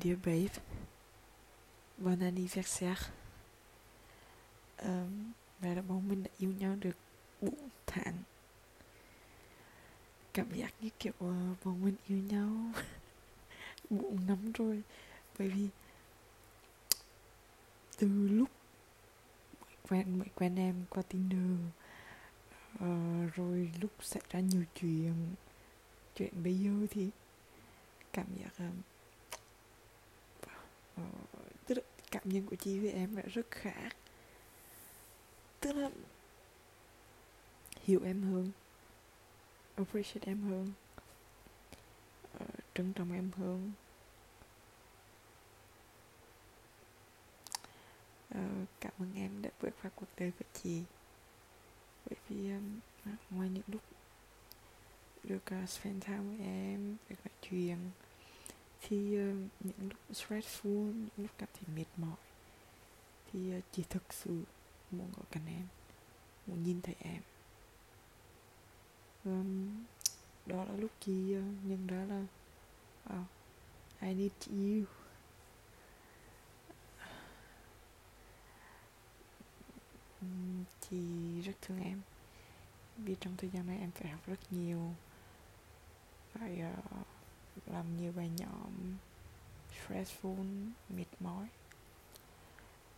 Dear babe, bon anniversaire. Um, và là bọn mình đã yêu nhau được 4 tháng. Cảm giác như kiểu ờ, uh, bọn mình yêu nhau 4 năm rồi. Bởi vì từ lúc mới quen mới quen em qua Tinder uh, rồi lúc xảy ra nhiều chuyện chuyện bây giờ thì cảm giác uh, Ờ, tức là cảm nhận của chị với em đã rất khác tức là hiểu em hơn appreciate em hơn ờ, trân trọng em hơn. Uh, cảm ơn em đã vượt qua cuộc đời của chị. Bởi vì um, ngoài những lúc được uh, spend time với em được nói chuyện thì uh, ờ, những lúc stressful những lúc cảm thấy mệt mỏi thì ờ, uh, chị thực sự muốn ở cạnh em muốn nhìn thấy em. Um, đó là lúc chị uh, nhận ra là oh, I need you. Um, chị rất thương em vì trong thời gian này em phải học rất nhiều phải uh, làm nhiều bài nhóm stressful mệt mỏi.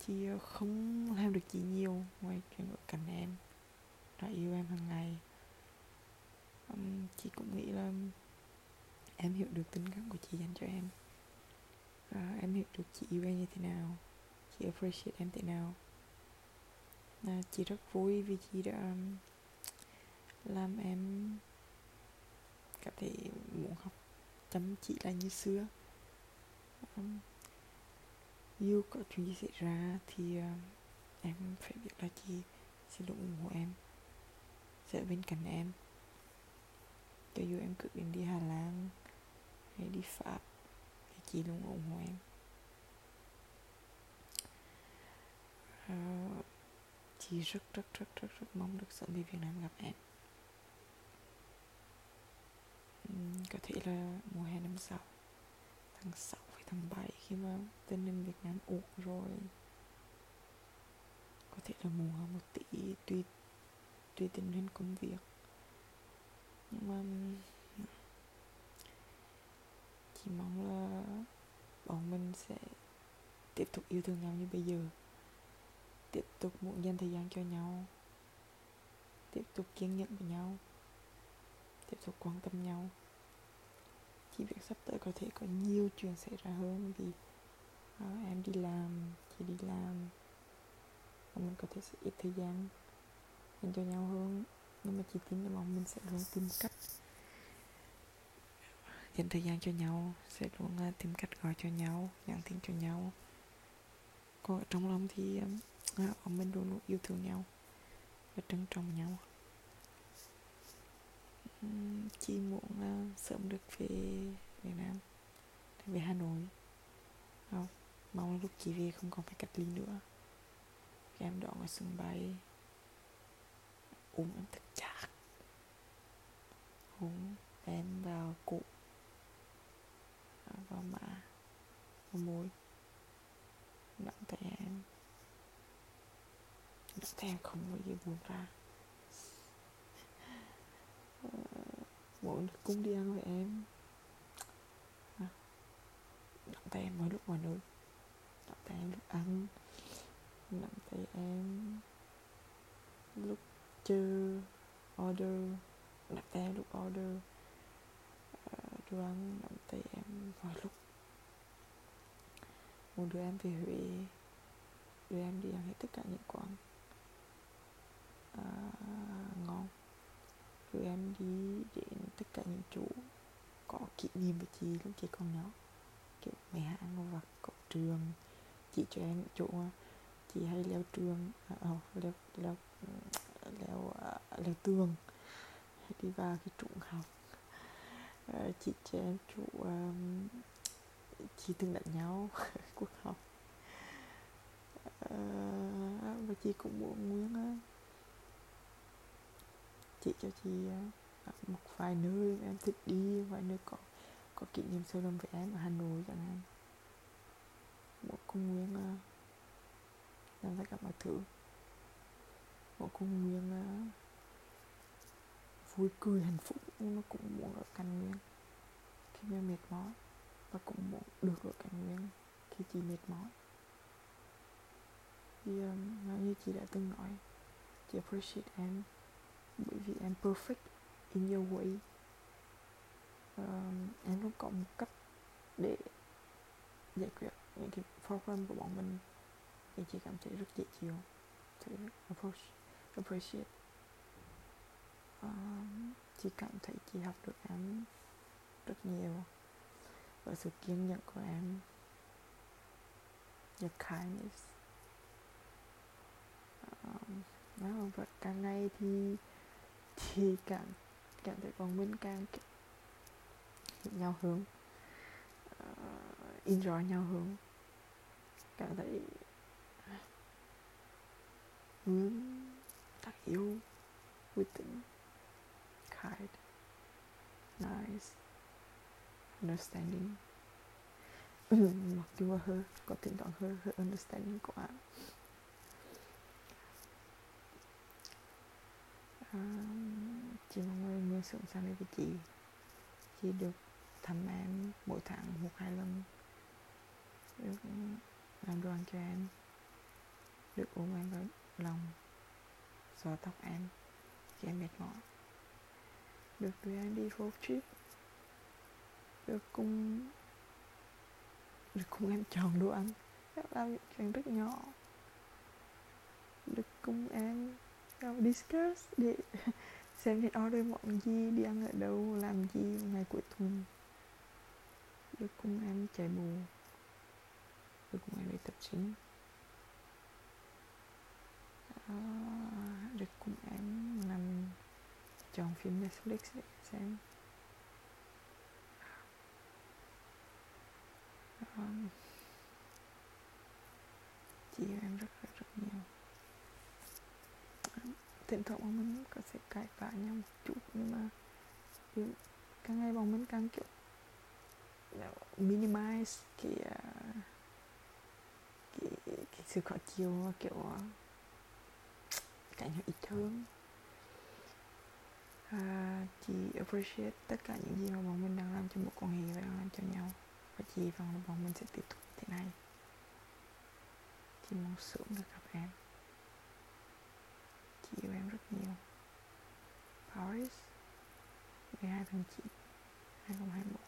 Chị không làm được gì nhiều ngoài chuyện ở cạnh em là yêu em hàng ngày. Um, chị cũng nghĩ là em hiểu được tình cảm của chị dành cho em. Và em hiểu được chị yêu em như thế nào chị appreciate em thế nào. À, chị rất vui vì chị đã làm em cảm thấy muốn học chăm chỉ lại như xưa. Um, dù có chuyện gì xảy ra thì uh, em phải biết là chị sẽ luôn ủng hộ em sẽ ở bên cạnh em. Cho dù em quyết định đi Hà Lan hay đi Pháp thì chị luôn ủng hộ em. Uh, chị rất rất rất rất rất mong được sớm về Việt Nam gặp em. Có thể là mùa hè năm sau, tháng 6 với tháng 7 khi mà tình hình Việt Nam ổn rồi. Có thể là mùa một tỷ tùy tùy tình hình công việc. Nhưng mà chỉ mong là bọn mình sẽ tiếp tục yêu thương nhau như bây giờ. Tiếp tục muốn dành thời gian cho nhau. Tiếp tục kiên nhẫn với nhau. Tiếp tục quan tâm nhau chỉ việc sắp tới có thể có nhiều chuyện xảy ra hơn vì uh, em đi làm chị đi làm. Và mình có thể sẽ ít thời gian dành cho nhau hơn. Nhưng mà chị tin là bọn mình sẽ luôn tìm cách dành thời gian cho nhau sẽ luôn uh, tìm cách gọi cho nhau nhắn tin cho nhau. Còn ở trong lòng thì uh, bọn mình luôn luôn yêu thương nhau và trân trọng nhau chị muốn uh, ờ, sớm được về Việt Nam về Hà Nội. Không mong là lúc chị về không còn phải cách ly nữa. Em đón ở sân bay uống em thật chặt uống em vào cụ à, vào má vào môi. Nắm tay em nắm tay em không bao giờ buông ra. Mỗi cũng đi ăn với em. À, nắm tay em mỗi lúc mà nơi nắm tay em lúc ăn. Nắm tay em lúc chưa order. Nắm tay em lúc order à, đồ ăn. Nắm tay em mọi lúc muốn đưa em về Huế. Đưa em đi ăn hết tất cả những quán. À, ngon đưa em đi đến tất cả những chỗ có kỷ niệm với chị lúc chị còn nhỏ. Kiểu mẹ ăn vặt có trường. Chị cho em chỗ chị hay leo trường à, oh, leo leo leo uh, leo tường. Hay đi vào cái trụ học. Uh, chị cho em chỗ um, chị từng đánh nhau cuộc học. Uh, và chị cũng muốn muốn uh, chị cho chị ờ, một vài nơi em thích đi vài nơi có có kỷ niệm sâu đậm với em ở Hà Nội chẳng hạn. Cung nguyên uh, làm tất cả mọi thứ. Một cung nguyên ờ, vui cười hạnh phúc nhưng nó cũng muốn ở cạnh nguyên. Khi mà mệt mỏi và cũng muốn được ở cạnh nguyên. Khi chị mệt mỏi. Thì um, như chị đã từng nói chị appreciate em bởi vì em perfect in your way. Um, em luôn có một cách để giải quyết những cái problem của bọn mình. Thì chị cảm thấy rất dễ chịu thì approach appreciate. Um, chị cảm thấy chị học được em rất nhiều và sự kiên nhẫn của em. Your kindness. Um, và càng ngày thì thì càng cảm thấy còn mình càng hiểu nhau hơn. Uh, enjoy nhau hơn. Cảm thấy muốn thật yêu vui tính kind nice understanding. Mặc dù hơi có thỉnh thoảng hơi hơi understanding quá. anh chị mong người người sang đây với chị chị được thăm em mỗi tháng một, hai lần. Được làm đồ ăn cho em. Được ôm em vào lòng. Xóa tóc em. Khi em mệt mỏi. Được đưa em đi road trip. Được cùng được cùng em chọn đồ ăn. Các là những chuyện rất nhỏ. Được cùng em discuss để xem nên order mọi gì đi ăn ở đâu làm gì ngày cuối tuần. Được cùng em chạy bộ được cùng em đi tập gym à, được cùng em nằm chọn phim Netflix để xem. Um, chị em rất rất rất thỉnh thoảng bọn mình có sẽ cãi vã nhau một chút nhưng mà kiểu, càng ngày bọn mình càng kiểu minimize à, cái, cái, cái sự khó chịu kiểu à, cãi nhau ít hơn. À, chị appreciate tất cả những gì mà bọn mình đang làm cho một quan hệ và đang làm cho nhau. Và chị vọng là bọn mình sẽ tiếp tục thế này. Chị mong sớm được gặp em. 原来喷气，还有还有。